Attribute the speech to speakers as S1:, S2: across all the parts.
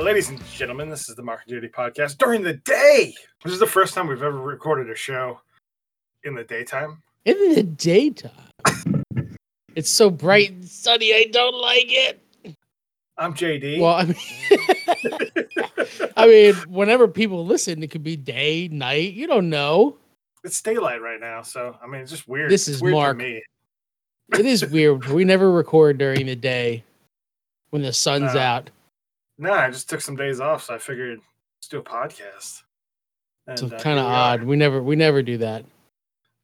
S1: Uh, ladies and gentlemen, this is the Marc and JD podcast during the day. This is the first time we've ever recorded a show in the daytime.
S2: In the daytime. It's so bright and sunny, I don't like it.
S1: I'm JD.
S2: Well, I mean, I mean, whenever people listen, it could be day, night. You don't know.
S1: it's daylight right now, so I mean, it's just weird.
S2: This is
S1: weird Marc. me.
S2: It is weird. We never record during the day when the sun's
S1: No.
S2: out.
S1: No, I just took some days off, so I figured let's do a podcast. And,
S2: So
S1: uh,
S2: kind of
S1: are.
S2: odd. We never we never do that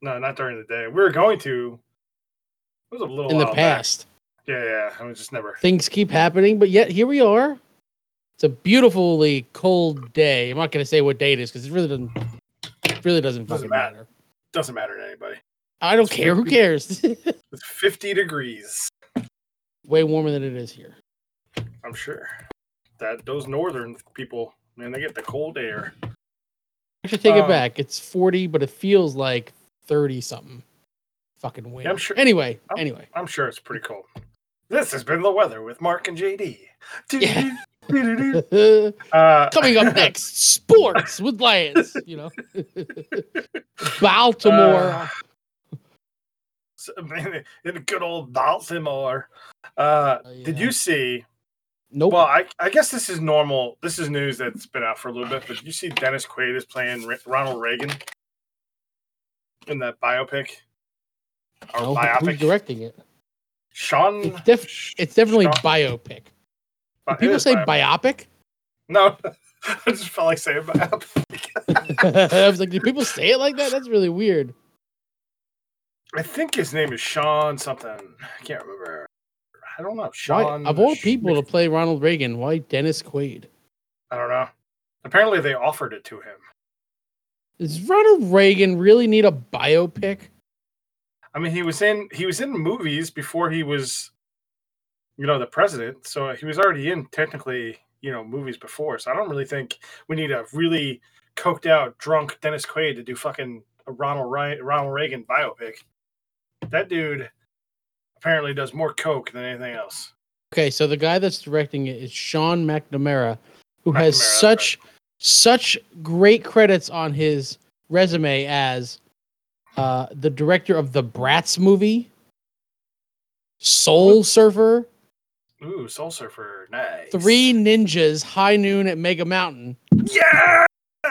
S1: No, not during the day. We were going to. It was a little
S2: in the
S1: while back.
S2: past.
S1: Yeah, yeah. I was just never.
S2: Things keep happening, but yet here we are. It's a beautifully cold day. I'm not going to say what day it is because it really doesn't it really doesn't,
S1: Doesn't
S2: fucking
S1: matter.
S2: matter.
S1: Doesn't matter to anybody.
S2: I don't care. Who cares?
S1: It's 50 degrees.
S2: Way warmer than it is here.
S1: I'm sure that those northern people, man, they get the cold air.
S2: I should take
S1: Um,
S2: it back. It's 40, but it feels like 30 something. Fucking wind.
S1: I'm sure-
S2: Anyway,
S1: I'm-
S2: anyway.
S1: I'm sure it's pretty cold. This has been the weather with Marc and JD.
S2: Yeah.
S1: Uh,
S2: Coming up next, sports with Lions. You know, Baltimore.
S1: Uh, so, in good old Baltimore. Uh,
S2: Oh,
S1: Did you see?
S2: Nope.
S1: Well, I, I guess this is normal. This is news that's been out for a little bit. But did you see Dennis Quaid is playing Re- Ronald Reagan in that biopic or
S2: No,
S1: biopic?
S2: who's directing it?
S1: Sean.
S2: It's def- It's definitely
S1: Sean-
S2: biopic.
S1: Bi-
S2: people say
S1: biopic.
S2: biopic?
S1: No, I just felt like saying biopic.
S2: I was like, do people say it like that? That's really weird.
S1: I think his name is Sean something. I can't remember. I don't know.
S2: Why,
S1: Sean.
S2: of all people to play Ronald Reagan, why Dennis Quaid?
S1: I don't know. Apparently, they offered it to him.
S2: Does Ronald Reagan really need a biopic?
S1: I mean, he was in he was in movies before he was, you know, the president. So he was already in technically, you know, movies before. So I don't really think we need a really coked out, drunk Dennis Quaid to do fucking a Ronald Ronald Reagan biopic. That dude apparently does more coke than anything else.
S2: Okay, so the guy that's directing it is Sean McNamara, who
S1: McNamara,
S2: has such such great credits on his resume as uh, the director of the Bratz movie, Soul Surfer,
S1: Ooh, Soul Surfer, nice.
S2: Three Ninjas, High Noon at Mega Mountain.
S1: Yes.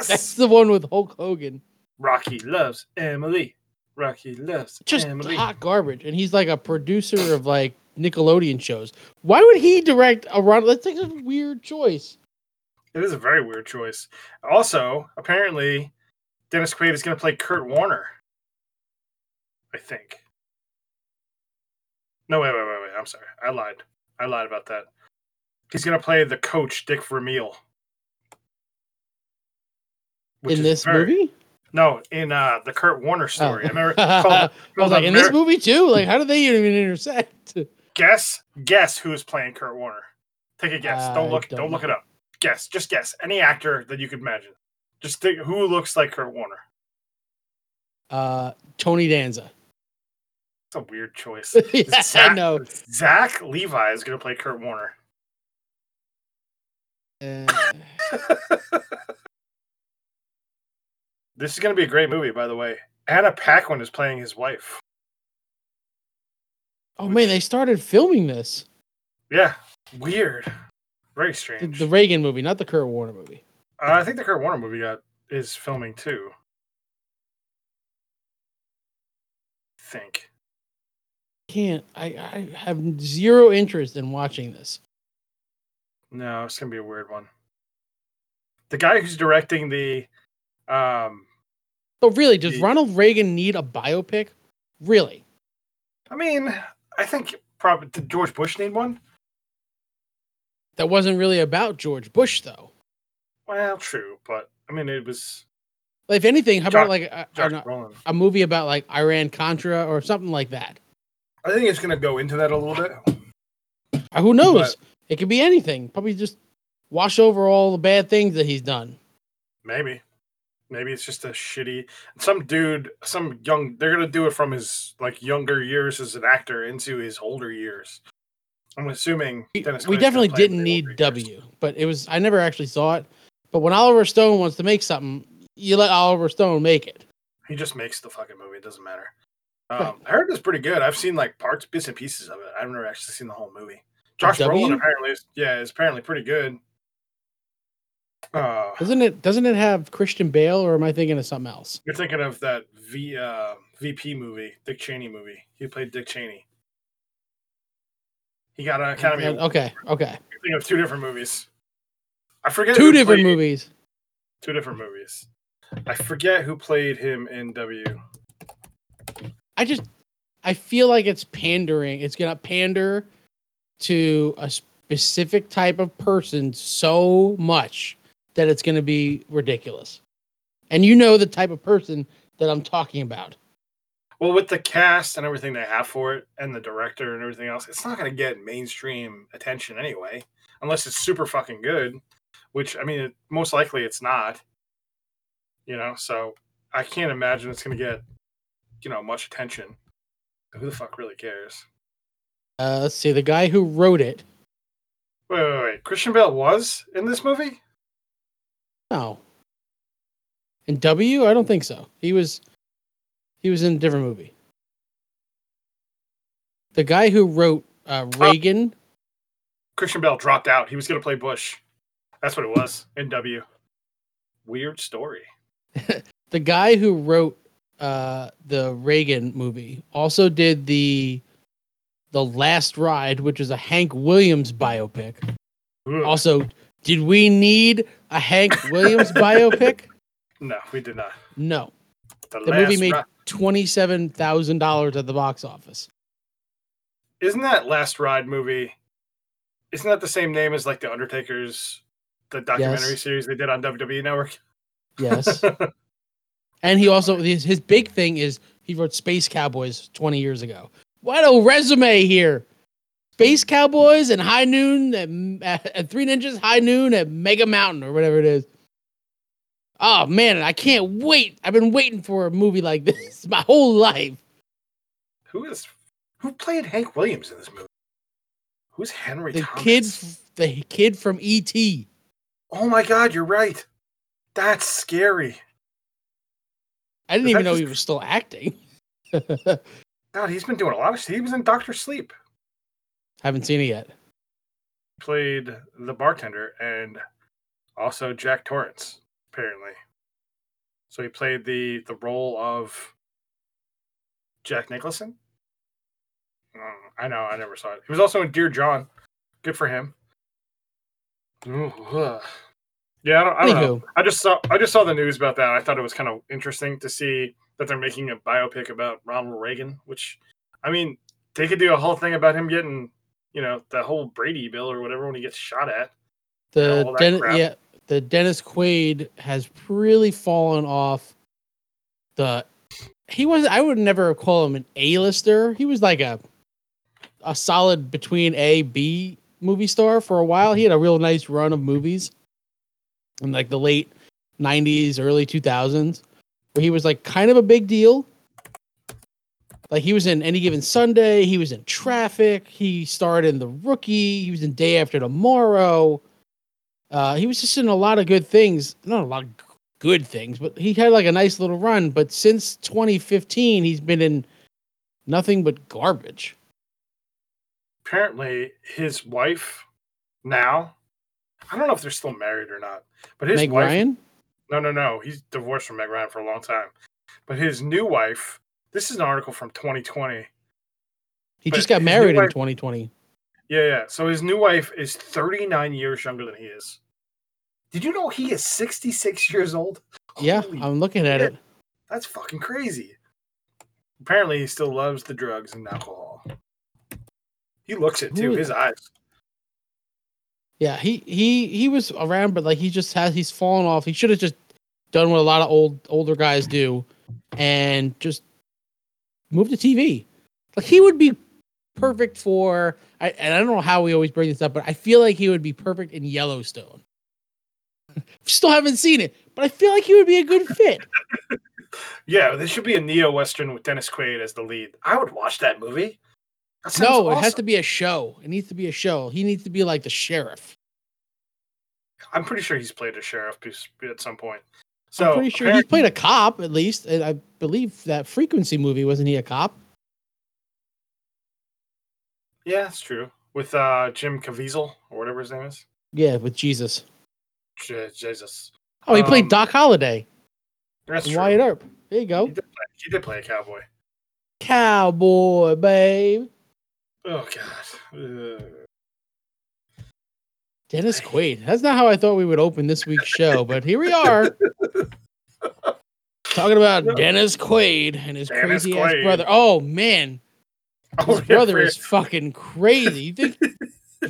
S2: That's the one with Hulk Hogan.
S1: Rocky loves Emily. Rocky loves
S2: Just
S1: Emily.
S2: hot garbage, and he's like a producer of like Nickelodeon shows. Why would he direct a Ron? That's like a weird choice.
S1: It is a very weird choice. Also, apparently, Dennis Quaid is going to play Kurt Warner. I think. No, wait, wait, wait, wait. I'm sorry. I lied. I lied about that. He's going to play the coach, Dick Vermeil.
S2: In this
S1: very-
S2: movie.
S1: No, in uh, the Kurt Warner story.
S2: Oh.
S1: I remember.
S2: I
S1: called-
S2: was like, in this movie too? Like, how did they even intersect?
S1: guess, guess who is playing Kurt Warner. Take a guess. don't look.
S2: don't
S1: Don't, look
S2: know.
S1: it up. Guess. Just guess. Any actor that you could imagine. Just think who looks like Kurt Warner.
S2: Uh, Tony Danza.
S1: It's a weird choice.
S2: yeah, I know.
S1: Zach Levi is going to play Kurt Warner.
S2: Uh,
S1: This is going to be a great movie, by the way. Anna Paquin is playing his wife.
S2: oh man, they started filming this.
S1: Yeah, weird, very
S2: The,
S1: strange.
S2: the Reagan movie, not the Kurt Warner movie.
S1: uh, I think the Kurt Warner movie got is filming too. think
S2: Can't. I, I have zero interest in watching this.
S1: no, it's going to be a weird one. The guy who's directing the, um,
S2: But really, does Ronald Reagan need a biopic? Really?
S1: I mean, I think probably did George Bush need one?
S2: That wasn't really about George Bush, though.
S1: Well, true, but I mean, it was
S2: if anything, how
S1: Josh-
S2: about like a, a, movie about like Iran Contra or something like that?
S1: I think it's going to go into that a little bit.
S2: Uh, who knows? It could be anything. Probably just wash over all the bad things that he's done.
S1: Maybe. Maybe it's just a shitty some dude, some young they're gonna do it from his like younger years as an actor into his older years. I'm assuming
S2: We,
S1: Dennis.
S2: we definitely didn't need. W, but it was I never actually saw it. But when Oliver Stone wants to make something, you let Oliver Stone make it.
S1: He just makes the fucking movie. It doesn't matter.
S2: Right.
S1: Um, I heard it's pretty good. I've seen like parts, bits and pieces of it. I've never actually seen the whole movie. Josh
S2: W?
S1: Brolin apparently is yeah, is apparently pretty good. Uh,
S2: Doesn't it? Doesn't it have Christian Bale, or am I thinking of something else?
S1: you're thinking of that V uh, VP movie, Dick Cheney movie. He played Dick Cheney. He got an Academy. Award.
S2: okay, okay,
S1: You're thinking of two different movies. I forget
S2: two different
S1: played-
S2: movies.
S1: Two different movies. I forget who played him in W.
S2: I just I feel like it's pandering. It's gonna pander to a specific type of person so much that it's gonna be ridiculous. And you know the type of person that I'm talking about.
S1: Well, with the cast and everything they have for it, and the director and everything else, it's not going to get mainstream attention anyway, unless it's super fucking good. Which I mean, it, most likely it's not. You know, so I can't imagine it's going to get, you know, much attention. Who the fuck really cares?
S2: Uh, let's see, the guy who wrote it.
S1: Wait, wait, wait. Christian Bale was in this movie.
S2: No. In W, I don't think so. He was he was in a different movie. The guy who wrote uh, Reagan.
S1: Christian Bale dropped out. He was going to play Bush. That's what it was in W. Weird story.
S2: the guy who wrote uh the Reagan movie also did the the Last Ride, which is a Hank Williams biopic.
S1: Ugh.
S2: Also, did we need a Hank Williams biopic?
S1: No, we did not.
S2: No.
S1: The,
S2: The movie made
S1: Ri-
S2: twenty-seven thousand dollars at the box office.
S1: isn't that last ride movie isn't that the same name as like the undertaker's the documentary
S2: Yes.
S1: series they did on wwe network
S2: Yes. and he also his, his big thing is he wrote Space Cowboys 20 years ago. What a resume here. Space Cowboys and High Noon at, at Three Ninjas High Noon at Mega Mountain or whatever it is. Oh man, I can't wait. I've been waiting for a movie like this my whole life.
S1: who is who played hank williams in this movie who's henry
S2: The
S1: Thomas?
S2: kid the kid from ET.
S1: oh my god you're right that's scary
S2: I didn't even know
S1: just-
S2: he was still acting.
S1: god he's been doing a lot of he was in doctor sleep
S2: Haven't seen it yet.
S1: played the bartender and also jack torrance apparently. So he played the the role of jack nicholson? Mm, i know i never saw it. He was also in dear john. Good for him. Ooh, ugh. yeah i don't, I don't know. I just saw i just saw the news about that. I thought it was kind of interesting to see that they're making a biopic about ronald reagan which i mean they could do a whole thing about him getting you know the whole brady bill or whatever when he gets shot at
S2: the
S1: all that
S2: Den- yeah the Dennis Quaid has really fallen off the he was I would never call him an A-lister. He was like a a solid between A B movie star for a while. He had a real nice run of movies in like the late 90s, early 2000s where he was like kind of a big deal. Like he was in Any Given Sunday, he was in Traffic, he starred in The Rookie, he was in Day After Tomorrow. Uh, he was just in a lot of good things. Not a lot of good things, but he had like a nice little run. But since 2015, he's been in nothing but garbage.
S1: apparently his wife now i don't know if they're still married or not but his
S2: Meg
S1: wife
S2: Ryan?
S1: no no no he's divorced from meg ryan for a long time but his new wife this is an article from 2020
S2: He just got married in
S1: wife-
S2: 2020.
S1: yeah yeah so his new wife is 39 years younger than he is did you know he is 66 years old
S2: Yeah,
S1: Holy
S2: I'm looking at
S1: shit.
S2: it.
S1: That's fucking crazy. Apparently, he still loves the drugs and alcohol. He looks it too. His eyes.
S2: Yeah, he he he was around, but like he just has he's fallen off. He should have just done what a lot of old older guys do, and just moved to TV. Like he would be perfect for. I, and I don't know how we always bring this up, but I feel like he would be perfect in Yellowstone. Still haven't seen it, but I feel like he would be a good fit.
S1: Yeah, this should be a neo western with Dennis Quaid as the lead. I would watch that movie. That
S2: No, it has to be a show. It needs to be a show. He needs to be like the sheriff.
S1: I'm pretty sure he's played a sheriff at some point. So
S2: I'm pretty sure he played a cop at least. And I believe that frequency movie wasn't he a cop?
S1: Yeah, that's true. With uh, Jim Caviezel or whatever his name is.
S2: Yeah, with Jesus.
S1: Je- Jesus.
S2: Oh, he played
S1: Um,
S2: Doc Holliday
S1: That's true.
S2: Wyatt Earp. There you go.
S1: He did, play, he did play a cowboy.
S2: Cowboy, babe.
S1: Oh god. Ugh.
S2: Dennis Quaid. That's not how I thought we would open this week's show, but here we are. Talking about Dennis Quaid and his
S1: Dennis
S2: crazy ass brother. Oh man,
S1: Oh,
S2: his
S1: yeah,
S2: brother is fucking crazy. You think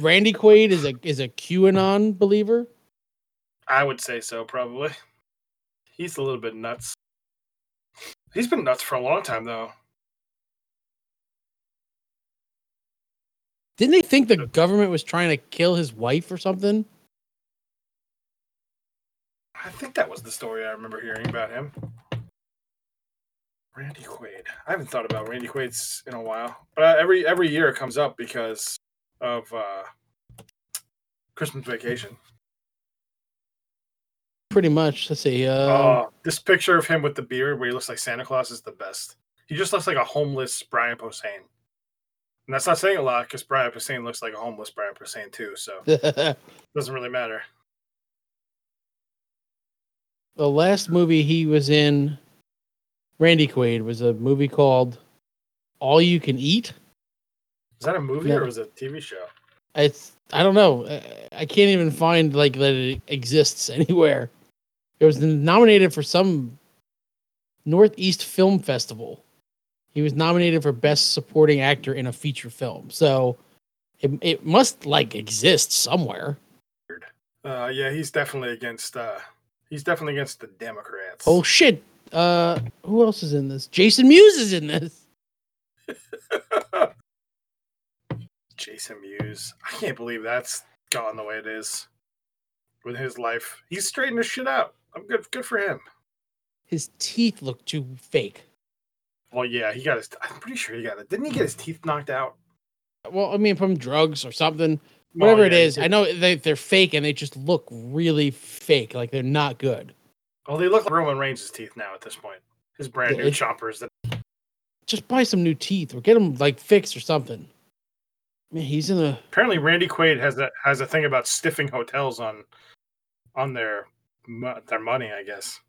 S2: Randy Quaid is a is a QAnon believer?
S1: I would say so, probably. He's a little bit nuts. He's been nuts for a long time, though.
S2: Didn't they think the government was trying to kill his wife or something?
S1: I think that was the story I remember hearing about him. Randy Quaid. I haven't thought about Randy Quaid's in a while, but uh, every every year it comes up because of uh, Christmas Vacation.
S2: Pretty much. Let's see. Uh,
S1: Oh, this picture of him with the beard where he looks like Santa Claus is the best. He just looks like a homeless Brian Posehn. And that's not saying a lot because Brian Posehn looks like a homeless Brian Posehn too, so it doesn't really matter.
S2: the last movie he was in, Randy Quaid, was a movie called All You Can Eat.
S1: Is that a movie
S2: No.
S1: or was it a TV show?
S2: It's I don't know. I- I can't even find like that it exists anywhere. It was nominated for some Northeast Film Festival. He was nominated for Best Supporting Actor in a Feature Film. So it it must like exist somewhere.
S1: Uh, yeah, he's definitely against. Uh, he's definitely against the Democrats.
S2: Oh shit! Uh, who else is in this? Jason Mewes is in this.
S1: Jason Mewes. I can't believe that's gone the way it is with his life. He's straightened his shit out. I'm good. Good for him.
S2: His teeth look too fake.
S1: Well, yeah, he got his. I'm pretty sure he got it. Didn't he get his teeth knocked out?
S2: Well, I mean, from drugs or something. Oh, whatever
S1: Oh, yeah, he
S2: is. I know they, they're fake and they just look really fake. Like they're not good.
S1: Well, they look like Roman Reigns' teeth now at this point. His brand
S2: Yeah,
S1: new
S2: it-
S1: chompers. That
S2: Just buy some new teeth or get them like fixed or something. Man, he's in a.
S1: apparently Randy Quaid has that has a thing about stiffing hotels on on their their money. I guess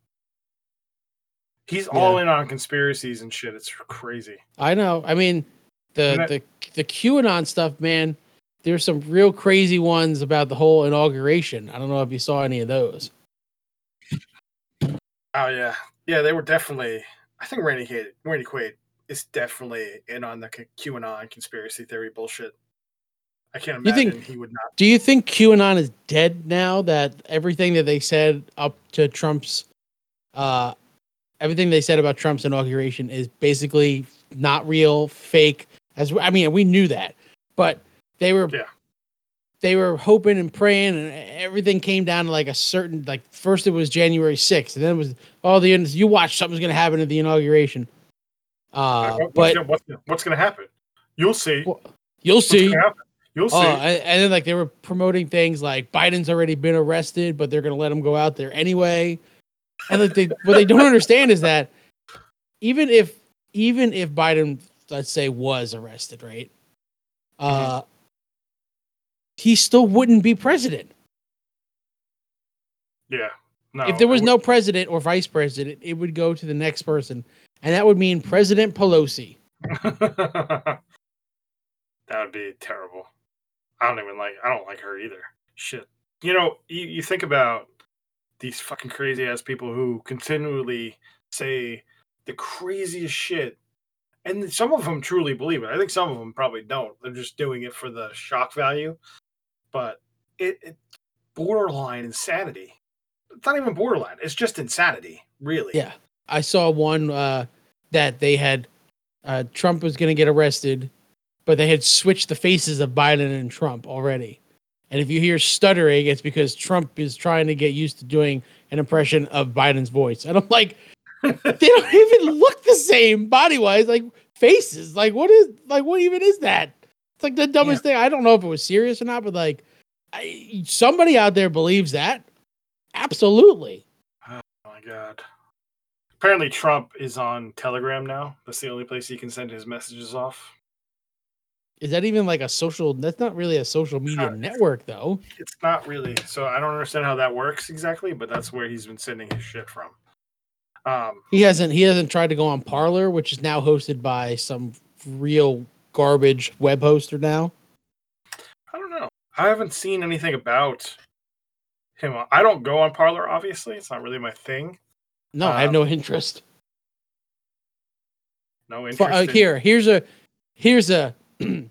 S1: he's all in on conspiracies and shit. It's crazy.
S2: I know. I mean, the
S1: that-
S2: the the QAnon stuff, man. There's some real crazy ones about the whole inauguration. I don't know if you saw any of those.
S1: Oh yeah, yeah. They were definitely. I think Randy Quaid, Randy Quaid is definitely in on the QAnon conspiracy theory bullshit. I can't
S2: You
S1: imagine
S2: think-
S1: he would not.
S2: Do you think QAnon is dead now? That everything that they said up to Trump's, uh, everything they said about Trump's inauguration is basically not real, fake. As I mean, we knew that, but they were,
S1: Yeah.
S2: they were hoping and praying, and everything came down to like a certain like. First, it was January sixth, and then it was all the you watch something's gonna happen at the inauguration. Uh,
S1: what's,
S2: but
S1: gonna, what's, gonna- what's gonna happen? You'll see.
S2: Well, you'll see.
S1: You'll see.
S2: Oh, and, and then like they were promoting things like Biden's already been arrested, but they're gonna let him go out there anyway. And what they don't understand is that even if even if Biden, let's say, was arrested, right? Uh, he still wouldn't be president.
S1: yeah. No.
S2: if there was no president or vice president, it would go to the next person, and that would mean President Pelosi.
S1: that would be terrible. I don't even like. I don't like her either. Shit. You know, you, you think about these fucking crazy ass people who continually say the craziest shit, and some of them truly believe it. I think some of them probably don't. They're just doing it for the shock value. But it, it borderline insanity. It's not even borderline. It's just insanity, really.
S2: Yeah. I saw one uh, that they had uh, Trump was going to get arrested, but they had switched the faces of Biden and Trump already. And if you hear stuttering, it's because Trump is trying to get used to doing an impression of Biden's voice. And I'm like, they don't even look the same body wise, like faces. Like, what is, like, what even is that? It's like the dumbest thing. I don't know if it was serious or not, but like I, somebody out there believes that. Absolutely.
S1: Oh my god. Apparently, Trump is on Telegram now. That's the only place he can send his messages off.
S2: Is that even like a social? That's not really a social media
S1: Uh,
S2: network, though.
S1: It's not really. So I don't understand how that works exactly, but that's where he's been sending his shit from. Um,
S2: He hasn't. He hasn't tried to go on Parler, which is now hosted by some real garbage web hoster now.
S1: I don't know. I haven't seen anything about him. I don't go on Parler, obviously. It's not really my thing.
S2: No, I have
S1: Um,
S2: no interest.
S1: No
S2: Fu-
S1: interest.
S2: uh,
S1: in-
S2: here, here's a, here's a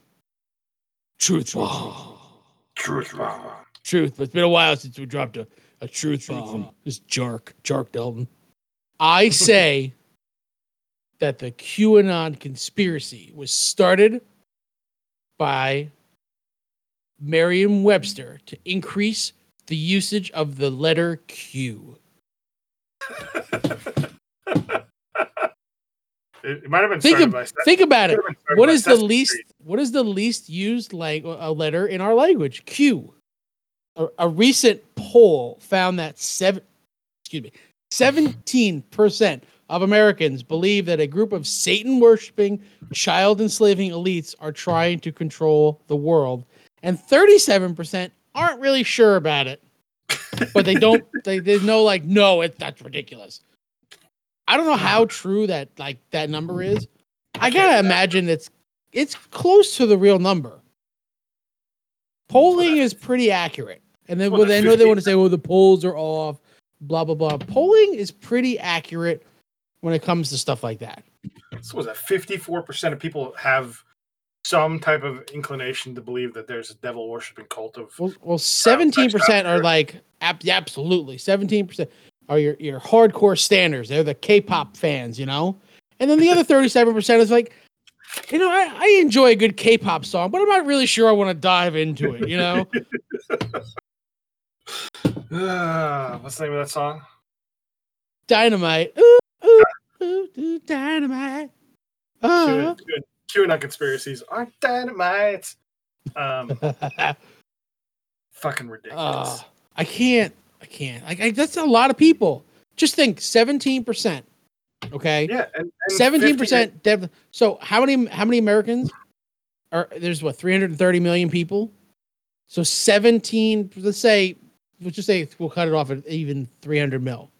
S2: truth bomb.
S1: Truth bomb.
S2: Truth. But it's been a while since we dropped a, a truth bomb. Uh-huh. This jerk, jerk Delton. I say that the QAnon conspiracy was started by Merriam-Webster to increase the usage of the letter Q.
S1: It, it might have been
S2: Think of-
S1: by.
S2: Think about it.
S1: could have been started
S2: What is the least?
S1: Street.
S2: What is the least used like a letter in our language? Q. A, a recent poll found that seven, excuse me, seventeen percent of Americans believe that a group of Satan worshiping, child enslaving elites are trying to control the world, and thirty-seven percent aren't really sure about it, but they don't. They they know like no, it that's ridiculous. I don't know how true that like that number mm-hmm. is. I gotta imagine it's it's close to the real number. Polling is pretty accurate, and then
S1: Well,
S2: well, I know they want to say, "Well, the polls are off." Blah blah blah. Polling is pretty accurate when it comes to stuff like that.
S1: So was that fifty-four percent of people have some type of inclination to believe that there's a devil worshipping cult of
S2: Well, well, seventeen percent are like ab- absolutely. Seventeen percent are your your hardcore standers. They're the K-pop fans, you know. And then the other thirty-seven percent is like, you know, I, I enjoy a good K-pop song, but I'm not really sure I want to dive into it. You know,
S1: Ah, what's the name of that song?
S2: dynamite. Ooh, ooh, ooh, ooh, dynamite. Oh.
S1: Q QAnon conspiracies aren't dynamite. Um, fucking ridiculous.
S2: uh, I can't. I can't. Like I, that's a lot of people. Just think, seventeen percent. Okay.
S1: yeah,
S2: Seventeen percent. Dev- so how many how many Americans are there's what three hundred and thirty million people? So seventeen. Let's say let's just say we'll cut it off at even three hundred mil.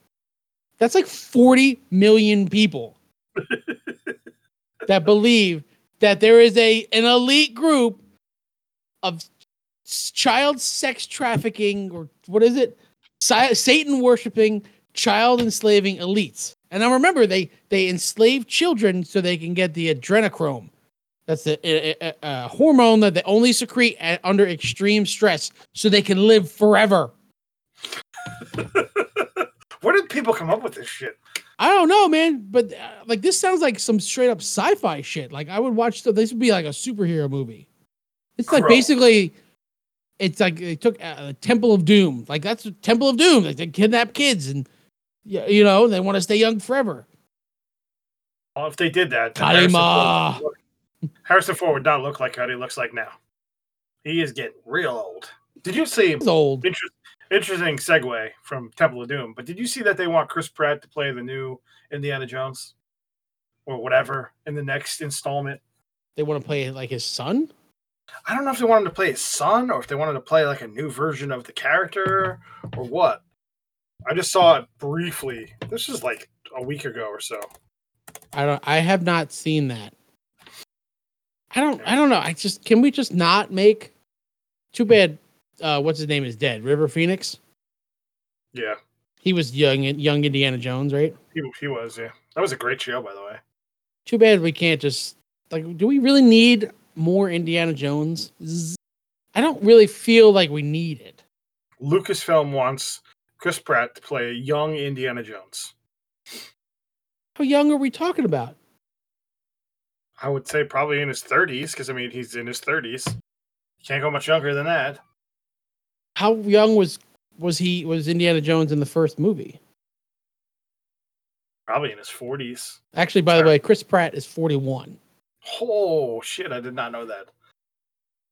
S2: That's like forty million people that believe that there is a an elite group of child sex trafficking or what is it? Sa- Satan worshiping, child enslaving elites. And now remember, they they enslave children so they can get the adrenochrome. That's the a, a- a hormone that they only secrete at, under extreme stress, so they can live forever.
S1: Where did people come up with this shit?
S2: I don't know, man, but uh, like this sounds like some straight up sci-fi shit. Like I would watch the, this would be like a superhero movie. It's like
S1: Crow.
S2: basically, it's like they took uh, Temple of Doom. Like that's Temple of Doom. Like they kidnap kids and yeah, you know they want to stay young forever.
S1: Well, if they did that, Harrison Ford, look- Harrison Ford would not look like how he looks like now. He is getting real old. Did you see?
S2: It's old.
S1: Inter- interesting segue from Temple of Doom, but did you see that they want Chris Pratt to play the new Indiana Jones or whatever in the next installment?
S2: They want to play like his son.
S1: I don't know if they wanted to play his son or if they wanted to play like a new version of the character or what. I just saw it briefly. This is like a week ago or so.
S2: I don't. I have not seen that. I don't. I don't know. I just can we just not make. Too bad. Uh, what's his name is dead. River Phoenix.
S1: Yeah,
S2: He was young. Young Indiana Jones, right?
S1: he, he was. Yeah, that was a great show, by the way.
S2: Too bad we can't just like. Do we really need more Indiana Jones? I don't really feel like we need it.
S1: Lucasfilm wants Chris Pratt to play a young Indiana Jones.
S2: How young are we talking about?
S1: I would say probably in his 30s, because I mean, he's in his 30s. Can't go much younger than that.
S2: How young was was he? Was Indiana Jones in the first movie?
S1: Probably in his 40s.
S2: Actually, by the way, Chris Pratt is forty one.
S1: Oh, shit. I did not know that.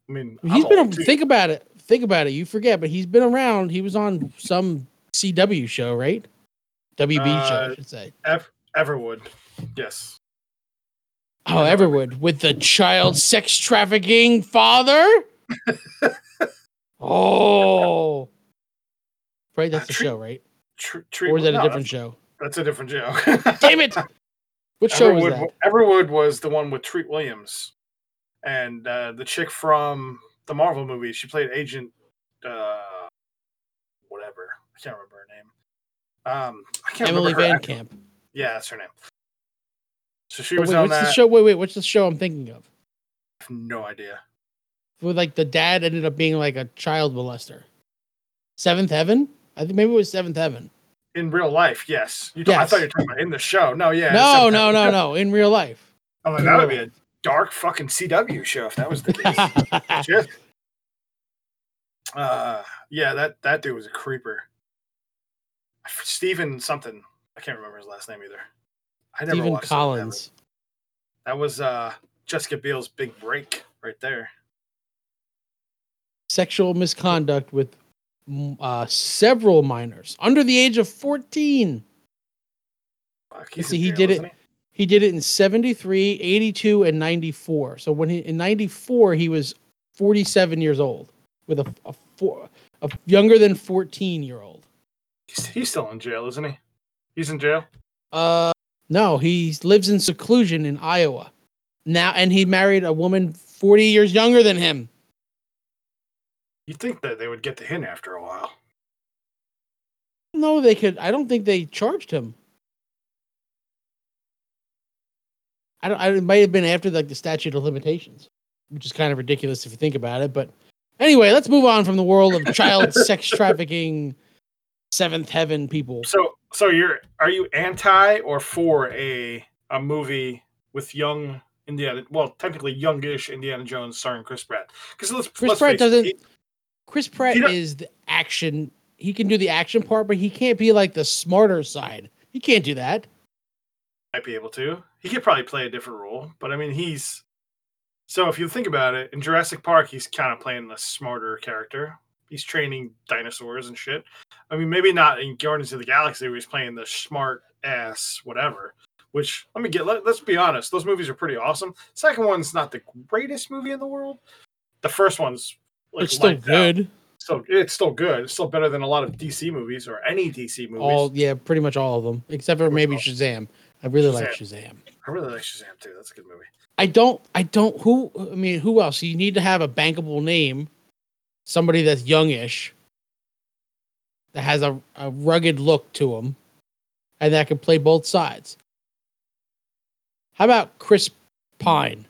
S1: I mean,
S2: He's
S1: I'm
S2: been. Think about it. Think about it. You forget, but he's been around. He was on some CW show, right? WB show, I
S1: Uh,
S2: should say.
S1: Ev- Everwood. Yes.
S2: Oh, Everwood with the child sex trafficking father. oh, right. That's the show, right?
S1: Tr- treat-
S2: Or is that a different show?
S1: That's a different show.
S2: Damn it! What show was
S1: Everwood,
S2: that?
S1: Everwood was the one with Treat Williams, and uh, the chick from the Marvel movie. She played Agent, uh, whatever. I can't remember her name. Um, I can't
S2: Emily
S1: remember
S2: Van
S1: actor-
S2: Camp.
S1: Yeah, that's her name. So she was
S2: wait,
S1: on
S2: what's
S1: that.
S2: the show? Wait, wait. What's the show I'm thinking of?
S1: I have no idea.
S2: Where like the dad ended up being like a child molester. Seventh Heaven. I think maybe it was Seventh Heaven.
S1: In real life, yes. You I thought you were talking about in the show. No, yeah.
S2: no, no, no, no. In real life.
S1: I'm like, that would be a dark fucking CW show if that was the case. Shit. Uh, yeah, that that dude was a creeper. Stephen something. I can't remember his last name either. I never
S2: Stephen
S1: watched
S2: Collins.
S1: That was uh Jessica Biel's big break right there.
S2: Sexual misconduct with uh, several minors under the age of 14.
S1: Fuck,
S2: see, he did it-?
S1: He
S2: did it in 73, 82, and 94. So when he in 94, he was 47 years old with a, a, four, a younger than 14 year old.
S1: He's, he's still in jail, isn't he? He's in jail.
S2: Uh, no, he lives in seclusion in Iowa now, and he married a woman 40 years younger than him.
S1: You'd think that they would get the hint after a while.
S2: No, they could. I don't think they charged him. I don't. I, it might have been after like the statute of limitations, which is kind of ridiculous if you think about it. But anyway, let's move on from the world of child sex trafficking, seventh heaven people.
S1: So, so you're are you anti or for a a movie with young Indiana? Well, technically youngish Indiana Jones starring Chris Pratt. Because let's
S2: Chris
S1: let's
S2: Pratt doesn't- Chris Pratt is the action. He can do the action part, but he can't be like the smarter side. He can't do that.
S1: might be able to. He could probably play a different role, but I mean, he's so if you think about it, in Jurassic Park, he's kind of playing the smarter character. He's training dinosaurs and shit. I mean, maybe not in Guardians of the Galaxy where he's playing the smart ass whatever. Which let me get. Let, let's be honest, those movies are pretty awesome. Second one's not the greatest movie in the world. The first one's like
S2: it's still
S1: out.
S2: Uh, good.
S1: So it's still good. It's still better than a lot of DC movies or any DC movies.
S2: All yeah, pretty much all of them, except for maybe Shazam. I really like Shazam.
S1: I really like Shazam too. That's a good movie.
S2: I don't. I don't. Who? I mean, who else? You need to have a bankable name, somebody that's youngish, that has a, a rugged look to him, and that can play both sides. How about Chris Pine?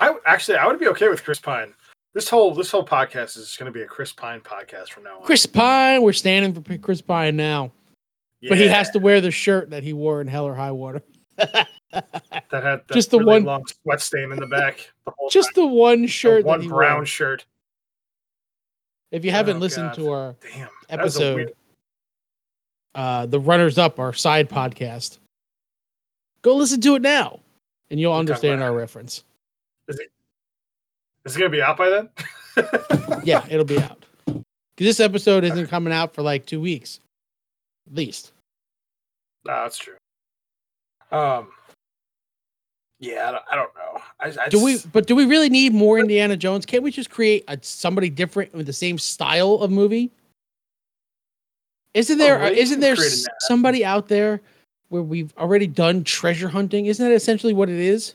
S1: I actually I would be okay with Chris Pine. This whole this whole podcast is going to be a Chris Pine podcast from now on.
S2: Chris Pine. We're standing for Chris Pine now, but he has to wear the shirt that he wore in Hell or High Water.
S1: that had that
S2: just the
S1: really
S2: one-
S1: long sweat stain in the back. The
S2: Just
S1: time.
S2: the one
S1: The
S2: shirt.
S1: one
S2: that he
S1: brown
S2: Wore.
S1: shirt.
S2: If you haven't
S1: Oh,
S2: listened
S1: God.
S2: to our
S1: Damn, that was a
S2: episode,
S1: weird-
S2: uh, the runners up, our side podcast, go listen to it now, and you'll understand our reference.
S1: Is it going to be out by then?
S2: Yeah, it'll be out. This episode isn't coming out for like two weeks, at least.
S1: no, that's true. Um. Yeah, I don't, I don't know. I, I
S2: Do we? But do we really need more Indiana Jones? Can't we just create a, somebody different with the same style of movie? Isn't
S1: Oh,
S2: there?
S1: well, you
S2: isn't there
S1: create
S2: s-
S1: an-
S2: somebody out there where we've already done treasure hunting? Isn't that essentially what it is?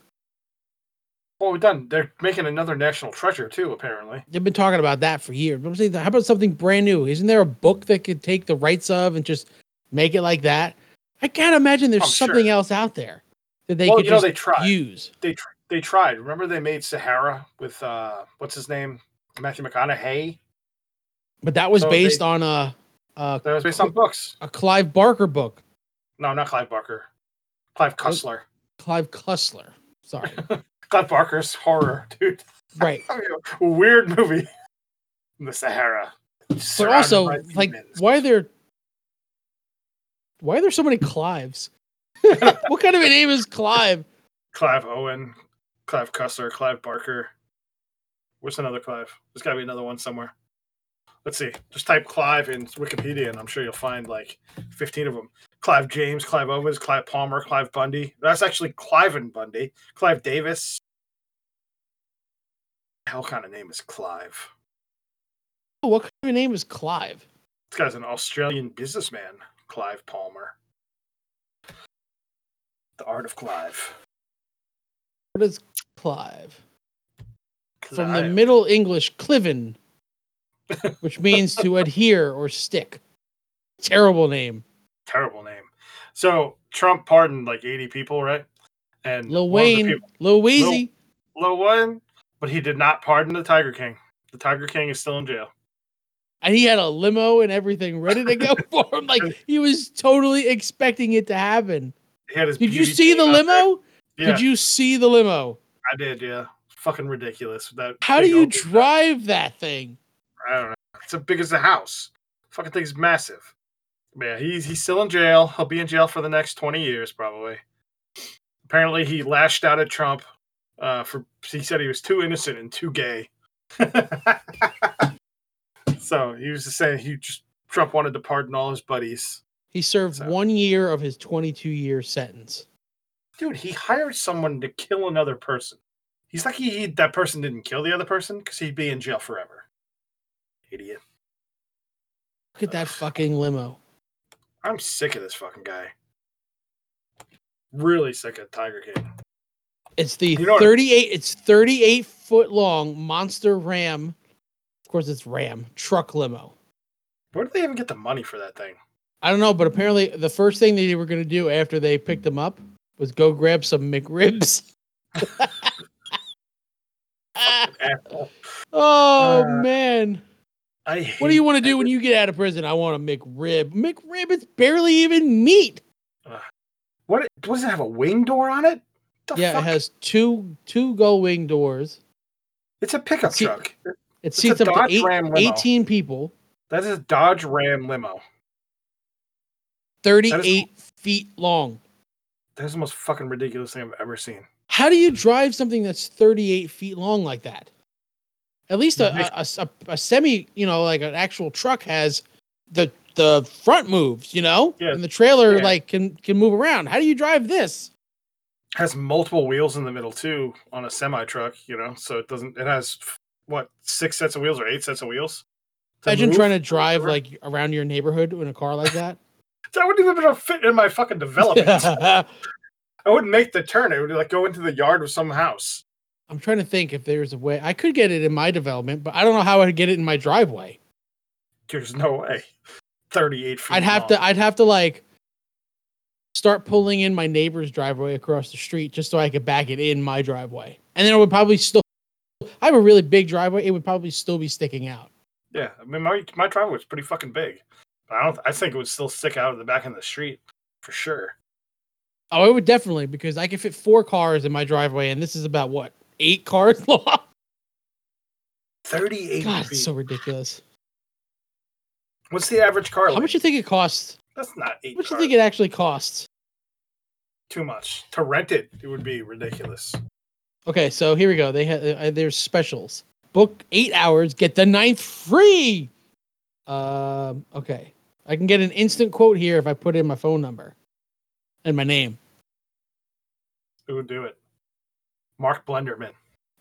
S1: Well, we're done. They're making another national treasure too. Apparently,
S2: They've been talking about that for years. But I'm saying, how about something brand new? Isn't there a book that could take the rights of and just make it like that? I can't imagine there's
S1: I'm sure.
S2: something else out there that they
S1: well,
S2: could
S1: you know
S2: just
S1: they tried.
S2: use.
S1: they tr- they tried. Remember they made Sahara with uh what's his name Matthew McConaughey.
S2: But that was
S1: So
S2: based
S1: they-
S2: on a, a
S1: That was based on books.
S2: a Clive Barker book.
S1: No, not Clive Barker. Clive Cussler.
S2: Clive Cussler. Sorry.
S1: Clive Barker's horror, dude.
S2: right.
S1: I mean, weird movie. The Sahara.
S2: But also, like,
S1: demons.
S2: why are there why are there so many Clives? what kind of a name is Clive?
S1: Clive Owen, Clive Cussler, Clive Barker. Where's another Clive? There's got to be another one somewhere. Let's see. Just type Clive in Wikipedia, and I'm sure you'll find like 15 of them. Clive James, Clive Owens, Clive Palmer, Clive Bundy. That's actually Cliven Bundy. Clive Davis. Hell kind of name is Clive.
S2: Oh, what kind of name is Clive?
S1: This guy's an Australian businessman, Clive Palmer. The Art of Clive.
S2: What is Clive? From the Middle English, cliven, which means to adhere or stick. Terrible name.
S1: terrible name. So Trump pardoned like 80 people, right? And
S2: Lil Wayne,
S1: people-
S2: Lil Weezy.
S1: Lil Wayne, but he did not pardon the Tiger King. The Tiger King is still in jail.
S2: and he had a limo and everything ready to go for him. Like he was totally expecting it to happen.
S1: He had his
S2: Did you see the
S1: team out there.
S2: limo?
S1: Yeah,
S2: Did you see the limo?
S1: I did. Yeah, fucking ridiculous. That
S2: How do you drive that thing?
S1: I don't know. It's as big as a house. Fucking thing's massive. Yeah, he's he's still in jail. He'll be in jail for the next 20 years probably. Apparently, he lashed out at Trump uh, for he said he was too innocent and too gay. so he was just saying he just Trump wanted to pardon all his buddies.
S2: He served
S1: So-
S2: one year of his 22 year sentence.
S1: Dude, he hired someone to kill another person. He's lucky he, that person didn't kill the other person because he'd be in jail forever. Idiot.
S2: Look at that fucking limo.
S1: I'm sick of this fucking guy. Really sick of Tiger King.
S2: It's the
S1: You know
S2: 38. It's 38 foot long monster Ram. Of course, it's Ram truck limo.
S1: Where did they even get the money for that thing?
S2: I don't know, but apparently the first thing they were going to do after they picked him up was go grab some McRibs. Oh
S1: Uh,
S2: man,
S1: I
S2: what do you want to do when you get out of prison? I want a McRib. McRib, it's barely even meat.
S1: What, what does it have a wing door on it? The
S2: yeah,
S1: fuck?
S2: it has two two gull wing doors.
S1: It's a pickup
S2: See-
S1: truck.
S2: It
S1: It's a
S2: seats up to
S1: Dodge
S2: eight, 18 people,
S1: That is a Dodge Ram limo.
S2: 38 feet long.
S1: That's the most fucking ridiculous thing I've ever seen.
S2: How do you drive something that's 38 feet long like that? At least a, a, a, a semi, you know, like an actual truck has the the front moves, you know,
S1: Yeah.
S2: and the trailer
S1: Yeah.
S2: like can can move around. How do you drive this?
S1: Has multiple wheels in the middle too on a semi truck, you know, so it doesn't. It has what six sets of wheels or eight sets of wheels.
S2: Imagine
S1: move?
S2: trying to drive like around your neighborhood in a car like that.
S1: That wouldn't even be able to fit in my fucking development. I wouldn't make the turn. It would like go into the yard of some house.
S2: I'm trying to think if there's a way I could get it in my development, but I don't know how I'd get it in my driveway.
S1: There's no way. Thirty-eight feet.
S2: I'd have
S1: long.
S2: to I'd have to like start pulling in my neighbor's driveway across the street just so I could back it in my driveway. And then it would probably still I have a really big driveway, it would probably still be sticking out.
S1: Yeah, I mean my my driveway was pretty fucking big. But I don't. I think it would still stick out of the back of the street for sure.
S2: Oh, it would definitely because I could fit four cars in my driveway and this is about what? Eight cars long?
S1: Thirty-eight
S2: God,
S1: feet.
S2: it's so ridiculous.
S1: What's the average car?
S2: How much you think it costs?
S1: That's not eight.
S2: How much you think it actually costs?
S1: Too much to rent it. It would be ridiculous.
S2: Okay, so here we go. They have uh, there's specials. Book eight hours, get the ninth free. Um, okay, I can get an instant quote here if I put in my phone number and my name.
S1: Who would do it? Mark Blenderman.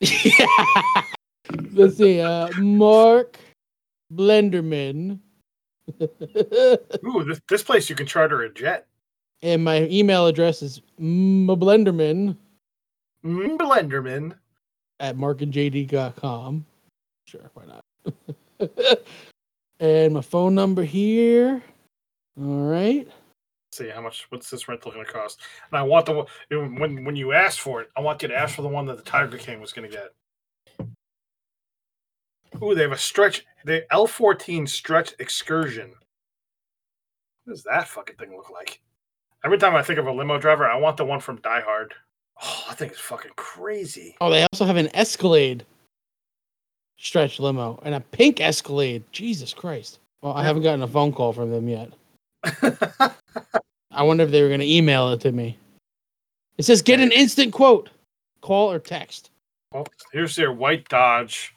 S2: Let's see. Uh, Mark Blenderman.
S1: Ooh, this, this place you can charter a jet.
S2: and my email address is mblenderman
S1: Mm, Blenderman.
S2: at markandjd.com. Sure, why not? and my phone number here. All right.
S1: see how much what's this rental going to cost and i want the when when you ask for it i want you to ask for the one that the tiger king was going to get Ooh, they have a stretch the l14 stretch excursion what does that fucking thing look like every time i think of a limo driver i want the one from die hard oh i think it's fucking crazy
S2: Oh, they also have an Escalade stretch limo and a pink Escalade. Jesus Christ. Well, I haven't gotten a phone call from them yet. I wonder if they were going to email it to me. It says get an instant quote, call or text.
S1: well, here's their white dodge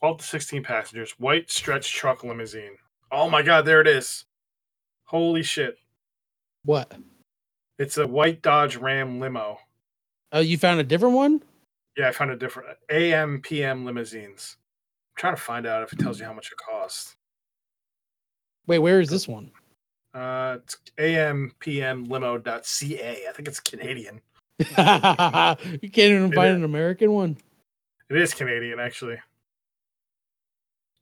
S1: 12 to 16 passengers, white stretch truck limousine. Oh my god, there it is. Holy shit.
S2: What?
S1: It's a white Dodge Ram limo.
S2: Oh, you found a different one?
S1: Yeah, I found a different AM PM limousines. I'm trying to find out if it tells you how much it costs.
S2: Wait, where is this one?
S1: Uh, it's ampmlimo.ca. I think it's Canadian.
S2: you can't even
S1: It
S2: find
S1: is.
S2: an American one.
S1: It is Canadian, actually.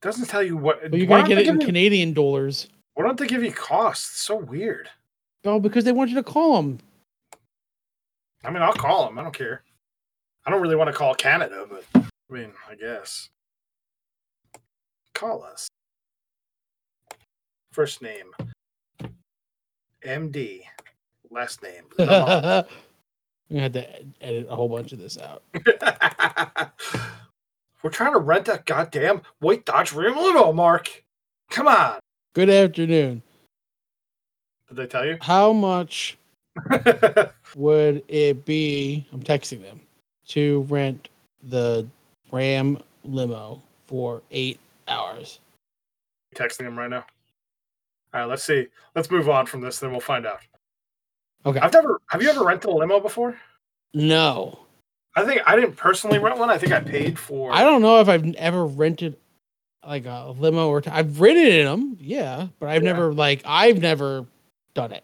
S1: Doesn't tell you what.
S2: But you
S1: why
S2: gotta get it in Canadian dollars.
S1: Why don't they give you costs? It's so weird.
S2: Oh, because they want you to call them.
S1: I mean, I'll call them. I don't care. I don't really want to call Canada, but I mean, I guess. Call us. First name MD. Last name.
S2: We had to ed- edit a whole bunch of this out.
S1: We're trying to rent that goddamn white Dodge Ram limo, Marc. Come on.
S2: Good afternoon.
S1: Did they tell you?
S2: How much would it be? I'm texting them to rent the Ram limo for eight hours.
S1: Texting him right now. All right, let's see. Let's move on from this, then we'll find out.
S2: Okay.
S1: I've never. Have you ever rented a limo before?
S2: No,
S1: I think I didn't personally rent one. I think I paid for.
S2: I don't know if I've ever rented like a limo or I've ridden in them, yeah, but I've
S1: Yeah.
S2: never like I've never done it.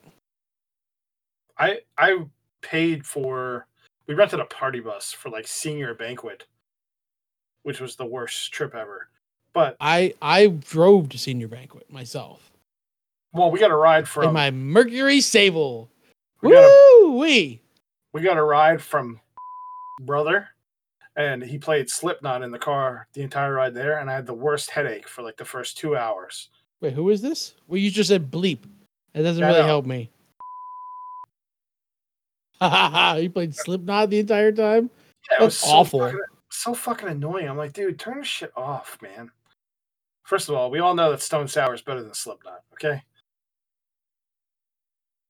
S1: I I paid for. We rented a party bus for like senior banquet, which was the worst trip ever. But
S2: I I drove to senior banquet myself
S1: well, we got a ride
S2: in
S1: from.
S2: my Mercury Sable.
S1: we got a
S2: Woo wee!
S1: we got a ride from brother, and he played Slipknot in the car the entire ride there, and I had the worst headache for like the first two hours.
S2: Wait, who is this? Well, you just said bleep. It doesn't
S1: I
S2: really
S1: know.
S2: help me. you played Slipknot the entire time.
S1: Yeah, it was
S2: That's
S1: so
S2: awful.
S1: fucking- so fucking annoying. I'm like, dude, turn this shit off, man. First of all, we all know that Stone Sour is better than Slipknot. Okay.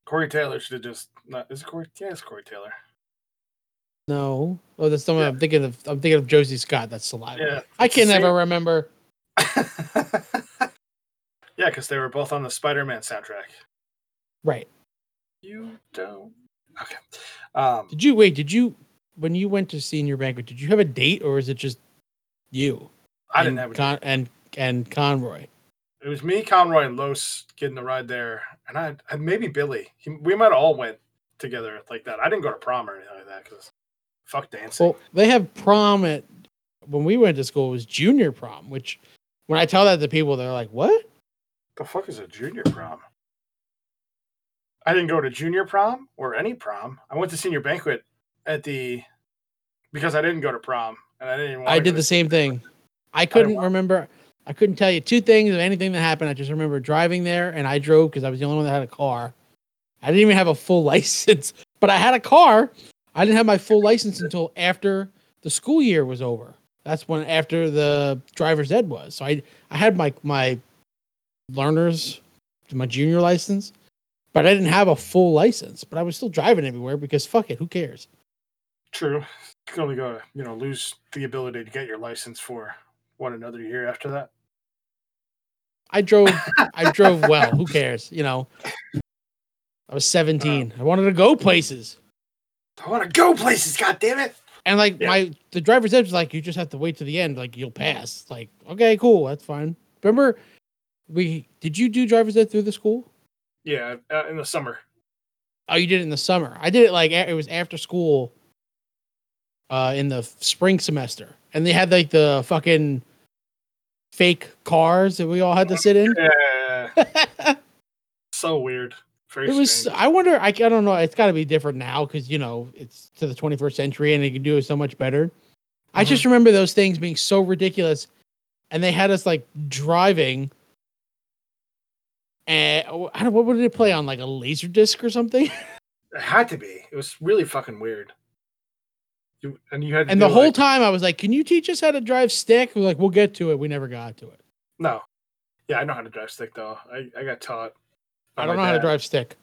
S1: Corey Taylor should have just not. Is it Corey? Yeah, it's Corey Taylor.
S2: No, oh, that's someone
S1: Yeah.
S2: I'm thinking of. I'm thinking of Josie Scott. That's Saliva.
S1: Yeah,
S2: I can never remember.
S1: yeah, because they were both on the Spider-Man soundtrack.
S2: Right?
S1: You don't. Okay. Um,
S2: Did you wait? Did you when you went to senior banquet? Did you have a date or is it just you?
S1: I didn't have. A,
S2: Con- and and Conroy.
S1: it was me, Conroy, and Los getting the ride there, and I and maybe Billy. He, we might have all went together like that. I didn't go to prom or anything like that because fuck dancing.
S2: Well, they have prom at when we went to school. It was junior prom, which when I tell that to people, they're like, "What?"
S1: the fuck is a junior prom? I didn't go to junior prom or any prom. I went to senior banquet at the because I didn't go to prom and I didn't. Want
S2: I did the same thing. I couldn't
S1: want-
S2: remember. I couldn't tell you two things of anything that happened. I just remember driving there, and I drove because I was the only one that had a car. I didn't even have a full license, but I had a car. I didn't have my full license until after the school year was over. That's when after the driver's ed was. So I I had my my learners, my junior license, but I didn't have a full license. But I was still driving everywhere because fuck it, who cares?
S1: True. You can only go, you know, lose the ability to get your license for one another year after that.
S2: I drove I drove well. Who cares? You know. I was 17. I wanted to go places.
S1: I want to go places. God damn it!
S2: And like
S1: Yeah.
S2: my the driver's ed was like, you just have to wait to the end, like you'll pass. Like, okay, cool, that's fine. Remember we did you do driver's ed through the school?
S1: Yeah, uh, in the summer.
S2: Oh, you did it in the summer. I did it like it was after school uh in the spring semester. And they had like the fucking fake cars that we all had to sit in.
S1: Yeah, so weird. Very
S2: It was.
S1: strange.
S2: I wonder. I, I don't know. It's got to be different now because you know it's to the 21st century and they can do it so much better. I
S1: Mhm.
S2: just remember those things being so ridiculous, and they had us like driving. And I don't. What would it play on? Like a laser disc or something?
S1: It had to be. It was really fucking weird. You, and you had
S2: And the whole
S1: like-
S2: time I was like, "Can you teach us how to drive stick?" We're like, "We'll get to it." We never got to it.
S1: No. Yeah, I know how to drive stick though. I, I got taught.
S2: I don't know how to drive stick.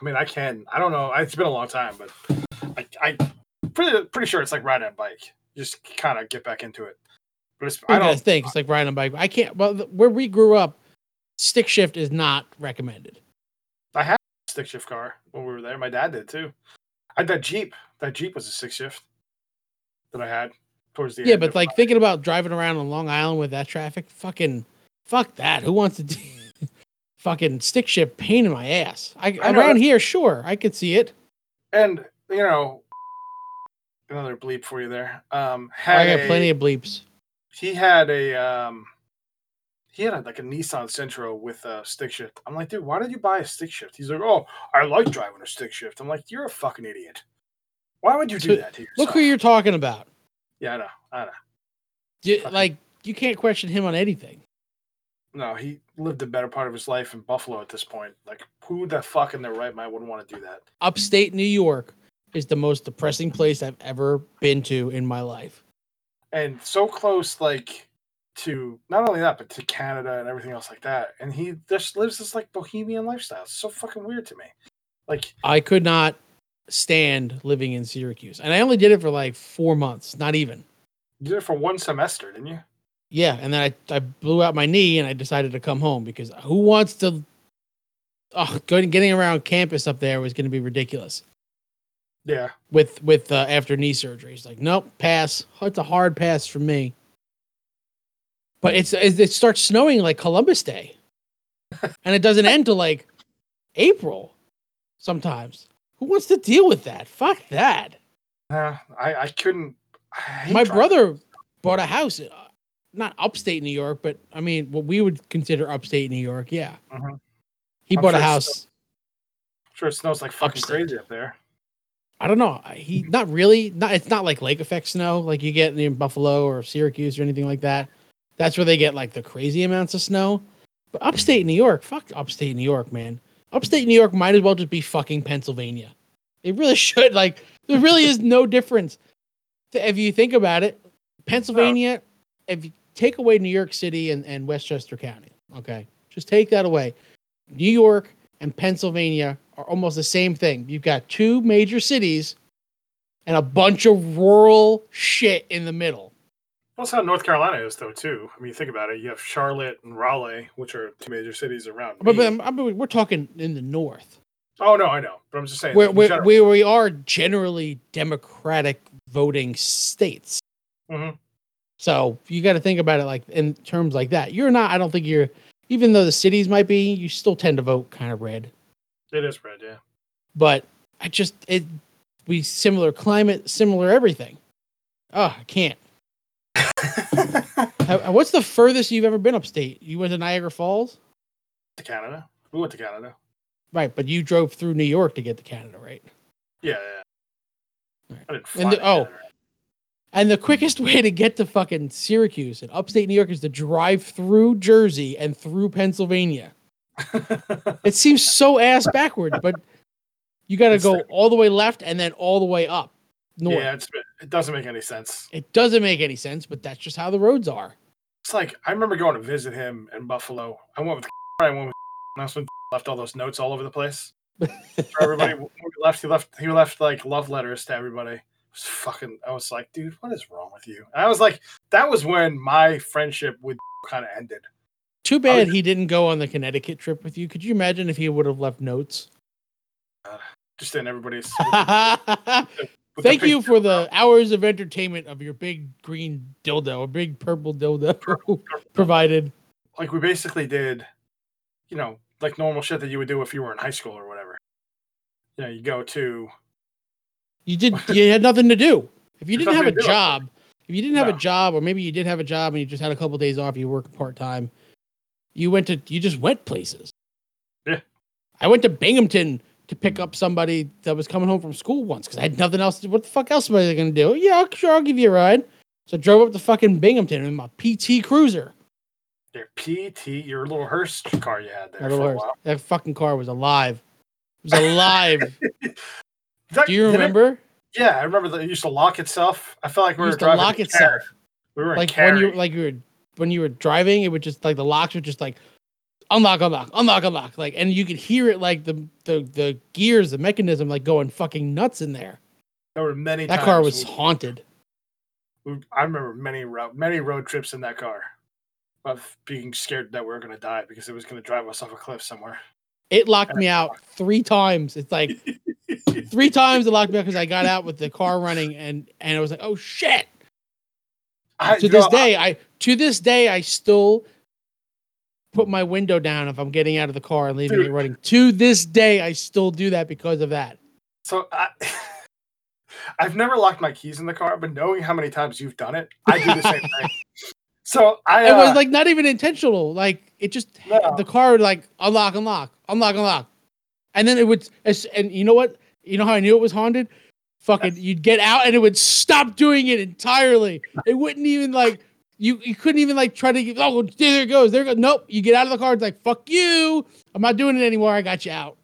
S1: I mean, I can. I don't know. It's been a long time, but I, I pretty pretty sure it's like riding a bike. You just kind of get back into it. But it's, I don't
S2: think it's like riding a bike. I can't. Well, where we grew up, stick shift is not recommended.
S1: I had a stick shift car when we were there. My dad did too. I had that Jeep. That Jeep was a six shift that I had towards the
S2: Yeah,
S1: end
S2: but like thinking about driving around on Long Island with that traffic, fucking fuck that. Who wants to do fucking stick shift pain in my ass? I,
S1: I
S2: around here, sure, I could see it.
S1: and you know another bleep for you there. Um,
S2: I got
S1: a-
S2: plenty of bleeps.
S1: he had a um he had a, like a Nissan Sentra with a stick shift. I'm like, dude, why did you buy a stick shift? He's like, oh, I like driving a stick shift. I'm like, you're a fucking idiot. Why would you do
S2: So,
S1: that to?
S2: Look who you're talking about.
S1: Yeah, I know. I know.
S2: You- like you can't question him on anything.
S1: No, he lived the better part of his life in Buffalo at this point. Like, who the fuck in their right mind wouldn't want to do that?
S2: Upstate New York is the most depressing place I've ever been to in my life.
S1: And so close, like, to not only that, but to Canada and everything else like that. And he just lives this like bohemian lifestyle. It's so fucking weird to me. Like,
S2: I could not stand living in Syracuse, and I only did it for like four months, not even.
S1: you did it for one semester, didn't you?
S2: Yeah, and then I, I blew out my knee and I decided to come home because who wants to? Oh, going getting around campus up there was going to be ridiculous
S1: Yeah.
S2: with with uh, after knee surgery. It's like nope, pass. It's a hard pass for me. But it's it starts snowing like Columbus Day, and it doesn't end till like April. Sometimes who wants to deal with that? Fuck that.
S1: Nah, I, I couldn't. I
S2: My
S1: driving.
S2: brother bought a house, uh, not upstate New York, but I mean, what we would consider upstate New York. Yeah,
S1: Mhm.
S2: he
S1: I'm
S2: bought a
S1: sure it's
S2: house.
S1: I'm sure it snows like fucking
S2: upstate.
S1: crazy up there.
S2: I don't know. He not really. Not it's not like lake effect snow like you get in Buffalo or Syracuse or anything like that. That's where they get like the crazy amounts of snow. But upstate New York, fuck upstate New York, man. Upstate New York might as well just be fucking Pennsylvania. It really should. Like there really is no difference. If you think about it, Pennsylvania, if you take away New York City and, and Westchester County, okay, just take that away. New York and Pennsylvania are almost the same thing. You've got two major cities and a bunch of rural shit in the middle.
S1: That's how North Carolina is, though, too. I mean, think about it. You have Charlotte and Raleigh, which are two major cities around.
S2: But, but, I'm- I'm- we're talking in the north,
S1: oh no, I know. But I'm just saying.
S2: where,
S1: in
S2: where, we are generally Democratic voting states.
S1: Mhm.
S2: So you got to think about it like in terms like that. You're not. I don't think you're. Even though the cities might be, you still tend to vote kind of red.
S1: It is red, yeah.
S2: But I just it. We similar climate, similar everything. Oh, I can't. Uh, What's the furthest you've ever been upstate? You went to Niagara Falls,
S1: to Canada. We went to Canada.
S2: right? But you drove through New York to get to Canada, right?
S1: Yeah, yeah.
S2: Right.
S1: I didn't fly
S2: And the-
S1: to
S2: oh.
S1: Canada.
S2: And the quickest way to get to fucking Syracuse and upstate New York is to drive through Jersey and through Pennsylvania. It seems so ass backwards, but you got to go all the way left and then all the way up north.
S1: yeah, it's, it doesn't make any sense.
S2: It doesn't make any sense, but that's just how the roads are.
S1: It's like I remember going to visit him in Buffalo. I went with I went with and that's when left all those notes all over the place for everybody. left, he left he left like love letters to everybody. Was fucking. I was like, dude, what is wrong with you? And I was like, that was when my friendship with kind of ended.
S2: Too bad oh,
S1: yeah.
S2: he didn't go on the Connecticut trip with you. Could you imagine if he would have left notes?
S1: Uh, just in everybody's.
S2: Thank you for the hours of entertainment of your big green dildo, a big purple dildo provided.
S1: Like we basically did, you know, like normal shit that you would do if you were in high school or whatever. You know, you go to
S2: You did. You had nothing to do. If you didn't have a
S1: nothing to do.
S2: job, if you didn't have a job, or maybe you did have a job and you just had a couple days off, you work part time. You went to. You just went places.
S1: Yeah.
S2: I went to Binghamton to pick up somebody that was coming home from school once because I had nothing else. To, what the fuck else was I going to do? Yeah, sure, I'll give you a ride. So I drove up to fucking Binghamton in my PT Cruiser.
S1: your PT, your little hearse car you had there
S2: That,
S1: for a while.
S2: that fucking car was alive. It was alive.
S1: That-
S2: do you
S1: did it-
S2: remember?
S1: yeah, I remember that it used to lock itself. I felt like we
S2: It
S1: were
S2: used to
S1: driving
S2: lock itself.
S1: We were
S2: like when you like you were when you were driving, it would just like the locks would just like unlock, unlock, unlock, unlock, like, and you could hear it like the the the gears, the mechanism, like going fucking nuts in there.
S1: There were many.
S2: That car was
S1: we-
S2: haunted.
S1: we- I remember many road many road trips in that car of being scared that we were going to die because it was going to drive us off a cliff somewhere.
S2: It locked me out three times. It's like three times it locked me out because I got out with the car running and and I was like, oh shit.
S1: I,
S2: To this
S1: know,
S2: day, I to this day I still put my window down if I'm getting out of the car and leaving
S1: Dude.
S2: it running. To this day, I still do that because of that.
S1: So I, I've never locked my keys in the car, but knowing how many times you've done it, I do the same thing. So I
S2: It
S1: uh,
S2: was like not even intentional. Like it just
S1: No.
S2: the car would like unlock, unlock, unlock, unlock, and then it would. And you know what? You know how I knew it was haunted? Fucking, you'd get out and it would stop doing it entirely. It wouldn't even like you. You couldn't even like try to. get- Oh, there it goes. There it goes. Nope. You get out of the car. It's like fuck you. I'm not doing it anymore. I got you out.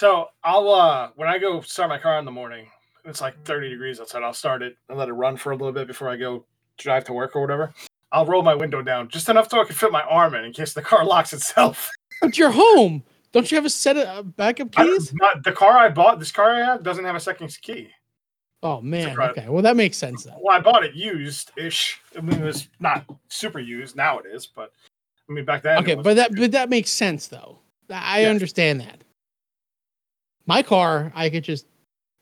S1: So I'll uh when I go start my car in the morning, it's like 30 degrees outside. I'll start it and let it run for a little bit before I go drive to work or whatever. I'll roll my window down just enough so I can fit my arm in in case the car locks itself.
S2: But you're home. Don't you have a set of uh, backup keys?
S1: not- the car I bought, this car I have, doesn't have a second key.
S2: Oh man. Okay. Well, that makes sense then.
S1: Well, I bought it used ish. I mean, it was not super used. Now it is, but I mean, back then.
S2: Okay, but that but that makes sense though. I
S1: Yes.
S2: understand that. My car, I could just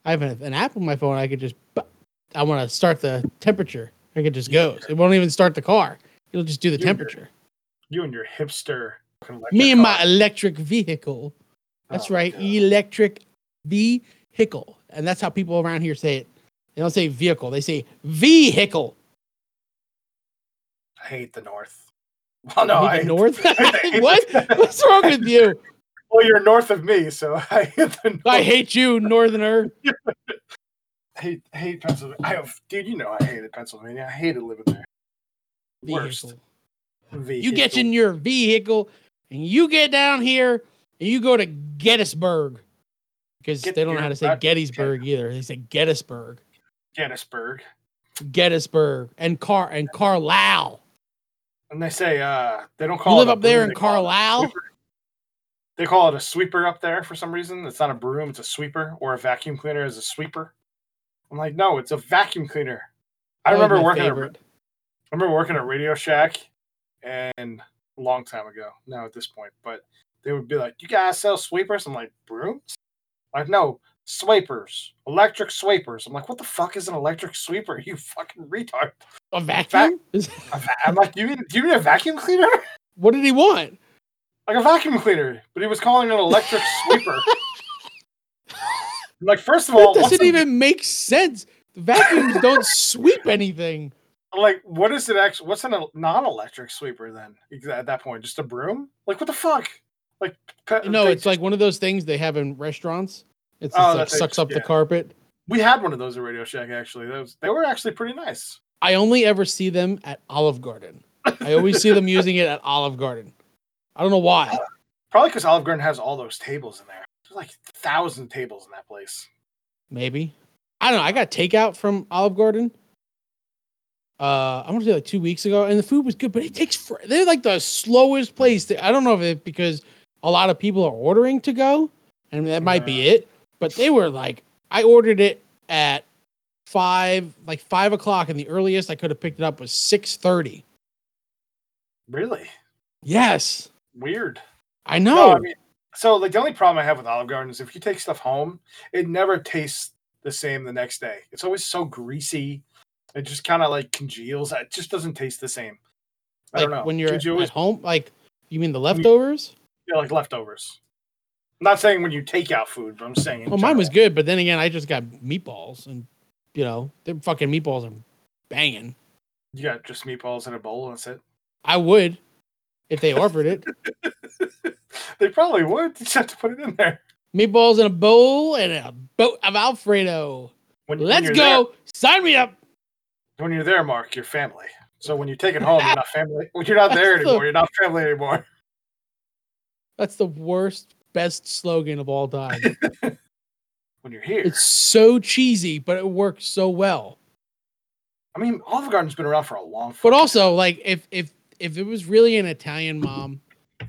S2: I have an, an app on my phone. I could just I want to start the temperature. I could just go. It won't even start the car. It'll just do the
S1: You're-
S2: temperature.
S1: you and your hipster.
S2: Me and my electric vehicle. That's
S1: Oh
S2: right,
S1: God.
S2: electric vehicle, and that's how people around here say it. They don't say vehicle. They say vehicle.
S1: I hate the North. Well, no, I
S2: hate the north.
S1: I hate
S2: what? What's wrong with you?
S1: Well, you're north of me, so I hate the North.
S2: I hate you, Northerner.
S1: hate hate Pennsylvania. I have, dude, you know I hated Pennsylvania. I hated living there. Worst.
S2: Vehicle. You get in your vehicle and you get down here and you go to Gettysburg because
S1: Get
S2: they don't know how to say Gettysburg either. They say Gettysburg,
S1: Gettysburg,
S2: Gettysburg, and Car and Carlisle.
S1: and they say uh they don't call
S2: You
S1: it
S2: live up there in
S1: they call it a
S2: Carlisle.
S1: They call it a sweeper up there for some reason. It's not a broom; it's a sweeper, or a vacuum cleaner is a sweeper. I'm like, no, it's a vacuum cleaner. I
S2: That
S1: remember working. At, I remember working at Radio Shack, and a long time ago now at this point, but they would be like, "You guys sell sweepers?" I'm like, "Brooms?" Like, no, swipers, electric sweepers. I'm like, "What the fuck is an electric sweeper? You fucking retard!"
S2: A vacuum?
S1: I'm like, "You mean do you mean a vacuum cleaner?"
S2: what did he want?
S1: like a vacuum cleaner, but he was calling it an electric sweeper. like, first of all,
S2: That doesn't even make sense. The vacuums don't sweep anything.
S1: Like what is it actually? What's a non-electric sweeper then? At that point, just a broom? Like what the fuck? Like pe-
S2: No, it's like one of those things they have in restaurants. It's
S1: Oh,
S2: like sucks
S1: just-
S2: up the carpet.
S1: we had one of those at Radio Shack actually. Those they were actually pretty nice.
S2: I only ever see them at Olive Garden. I always see them using it at Olive Garden. I don't know why.
S1: Probably because Olive Garden has all those tables in there. There's like a thousand tables in that place.
S2: Maybe. I don't know. I got takeout from Olive Garden. Uh, I want to say like two weeks ago, and the food was good, but it takes. For, they're like the slowest place. To, I don't know if it because a lot of people are ordering to go, and that might be it. But they were like, I ordered it at five, like five o'clock, and the earliest I could have picked it up was six thirty.
S1: Really
S2: Yes,
S1: weird.
S2: I know.
S1: No, I mean, so like the only problem I have with Olive Garden is if you take stuff home, it never tastes the same the next day. It's always so greasy. It just kind of like congeals. It just doesn't taste the same. I
S2: like
S1: don't know.
S2: when you're
S1: you always
S2: at home, like you mean the leftovers?
S1: feel like leftovers? I'm not saying when you take out food, but I'm saying. in
S2: Well, mine was good, but then again, I just got meatballs, and you know, their fucking meatballs are banging.
S1: You got just meatballs in a bowl and that's it.
S2: I would if they offered it.
S1: they probably would. You just have to put it in there.
S2: Meatballs in a bowl and a boat of Alfredo.
S1: When, when
S2: Let's
S1: you're
S2: go. Sign me up.
S1: When you're there, Marc, you're family. So when you take it home, you're not family. When you're not there anymore, you're not family anymore.
S2: That's the worst, best slogan of all time.
S1: When you're here,
S2: it's so cheesy, but it works so well.
S1: I mean, Olive Garden's been around for a long.
S2: Time.
S1: But
S2: also, like, if if if it was really an Italian mom,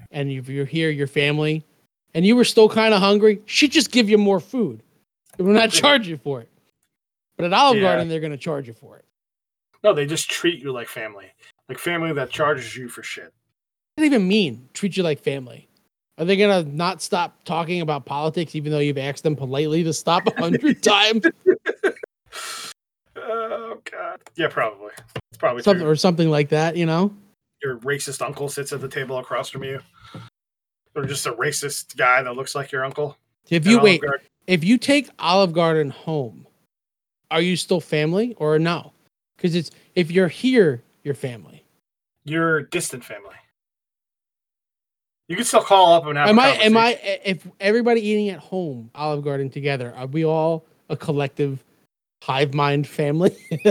S2: and if you're here, your family, and you were still kind of hungry, she'd just give you more food. It would not charge you for it. But at Olive
S1: Yeah.
S2: Garden, they're going to charge you for it.
S1: No, they just treat you like family, like family that charges you for shit.
S2: What does even mean? Treat you like family? Are they gonna not stop talking about politics even though you've asked them politely to stop a hundred times?
S1: Oh god. Yeah, probably. It's probably
S2: something
S1: true.
S2: or something like that, you know?
S1: Your racist uncle sits at the table across from you, or just a racist guy that looks like your uncle.
S2: If you wait,
S1: Garden.
S2: if you take Olive Garden home, are you still family or no? Because it's if you're here, you're family.
S1: your distant family. You can still call up and have.
S2: Am I? Am I?
S1: Eh,
S2: if everybody eating at home, Olive Garden together, are we all a collective hive mind family?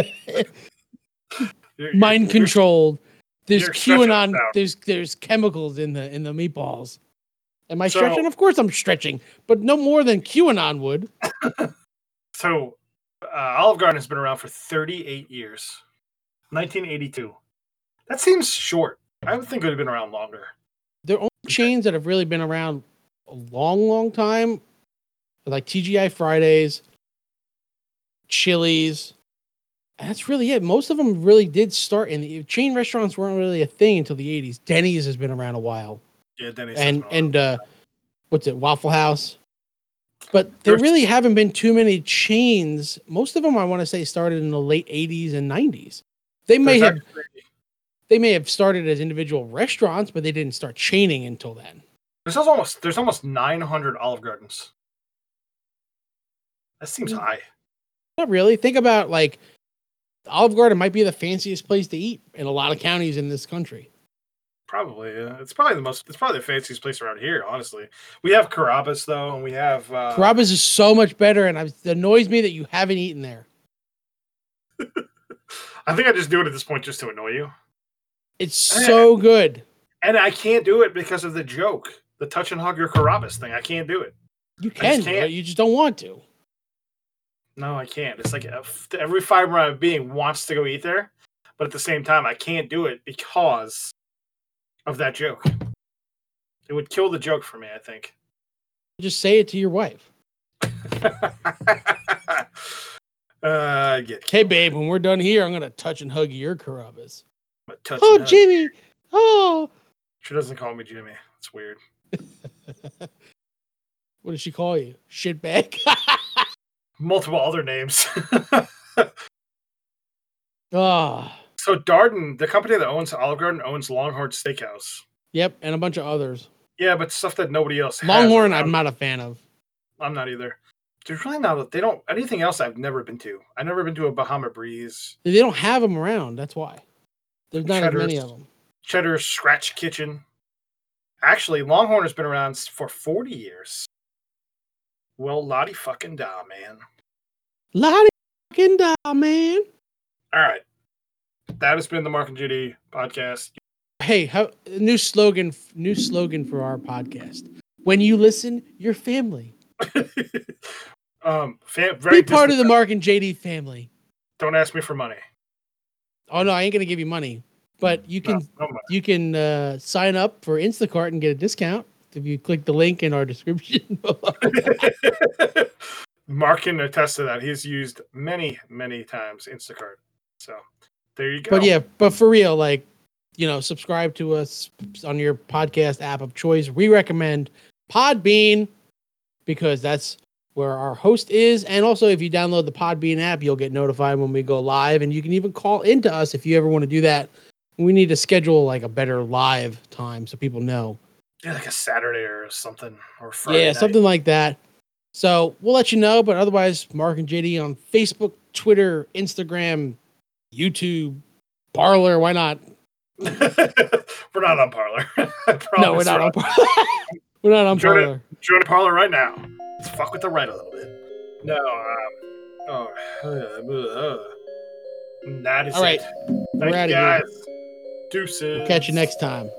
S1: You're-
S2: mind
S1: you're-
S2: controlled. There's QAnon. There's there's chemicals in the in the meatballs. Am I
S1: So-
S2: stretching? Of course I'm stretching, but no more than QAnon would.
S1: So, uh, Olive Garden has been around for 38 years, 1982. That seems short. I would think it would have been around longer.
S2: They're only chains that have really been around a long, long time, are like TGI Fridays, Chili's. That's really it. Most of them really did start in the chain restaurants weren't really a thing until the 80s. Denny's has been around a while.
S1: Yeah, Denny's.
S2: and and uh what's it waffle house but there really haven't been too many chains most of them i want to say started in the late 80s and 90s they may
S1: There's
S2: have
S1: actually-
S2: they may have started as individual restaurants but they didn't start chaining until then
S1: There's almost there's almost 900 Olive Gardens. That seems
S2: Mm.
S1: high.
S2: not really think about like olive garden might be the fanciest place to eat in a lot of counties in this country
S1: Probably. Yeah. It's probably the most. It's probably the fanciest place around here. Honestly, we have Carrabba's though, and we have. Uh,
S2: Carrabba's is so much better and it annoys me that you haven't eaten there
S1: I think I just do it at this point just to annoy you,
S2: it's so good
S1: and I can't do it because of the joke, the touch and hug your Carrabba's thing. I can't do it.
S2: you
S1: just
S2: can
S1: can't.
S2: you just don't want to
S1: No, I can't. It's like uh, every fiber of my being wants to go eat there, but at the same time, I can't do it because of that joke. It would kill the joke for me. I think.
S2: just say it to your wife
S1: uh, get
S2: Hey, babe, when we're done here, I'm gonna touch and hug your Carrabba's.
S1: touch.
S2: Oh. Jimmy. Oh,
S1: She doesn't call me Jimmy. It's weird.
S2: what did she call you? Shitbag.
S1: Multiple other names.
S2: oh,
S1: so Darden, the company that owns Olive Garden, owns Longhorn Steakhouse.
S2: yep, and a bunch of others.
S1: Yeah, but stuff that nobody else has.
S2: Longhorn,
S1: around.
S2: I'm not a fan of.
S1: I'm not either. There's really not. They don't anything else. I've never been to. I've never been to a Bahama Breeze,
S2: They don't have them around. That's why. There's not as many of them.
S1: Cheddar's Scratch Kitchen. Actually, Longhorn has been around for 40 years. Well, lottie fucking da, man.
S2: Lottie fucking da, man.
S1: All right, that has been the Marc and JD podcast.
S2: Hey, how, new slogan. New slogan for our podcast. When you listen, you're family.
S1: um, fam- very
S2: Be part of the Marc and JD family.
S1: Don't ask me for money.
S2: Oh no, I ain't gonna give you money, but you can
S1: no money.
S2: you can uh, sign up for Instacart and get a discount if you click the link in our description.
S1: Marc can attest to that. He's used many, many times Instacart. So there you go.
S2: but yeah, but for real, like you know, subscribe to us on your podcast app of choice. We recommend Podbean because that's where our host is, and also if you download the Podbean app, you'll get notified when we go live, and you can even call into us if you ever want to do that. We need to schedule like a better live time so people know.
S1: Yeah, like a Saturday or something, or Friday.
S2: yeah,
S1: night.
S2: something like that. So we'll let you know. But otherwise, Marc and JD on Facebook, Twitter, Instagram, YouTube, Parler. Why not?
S1: we're not on Parler.
S2: No, we're not on Parler. we're not on Parler.
S1: Join Parlor right now. Let's fuck with the right a little bit. No, um, oh, uh, that is
S2: All right.
S1: it.
S2: We're
S1: Thank
S2: outta
S1: you
S2: here.
S1: guys. Deuces.
S2: Catch you next time.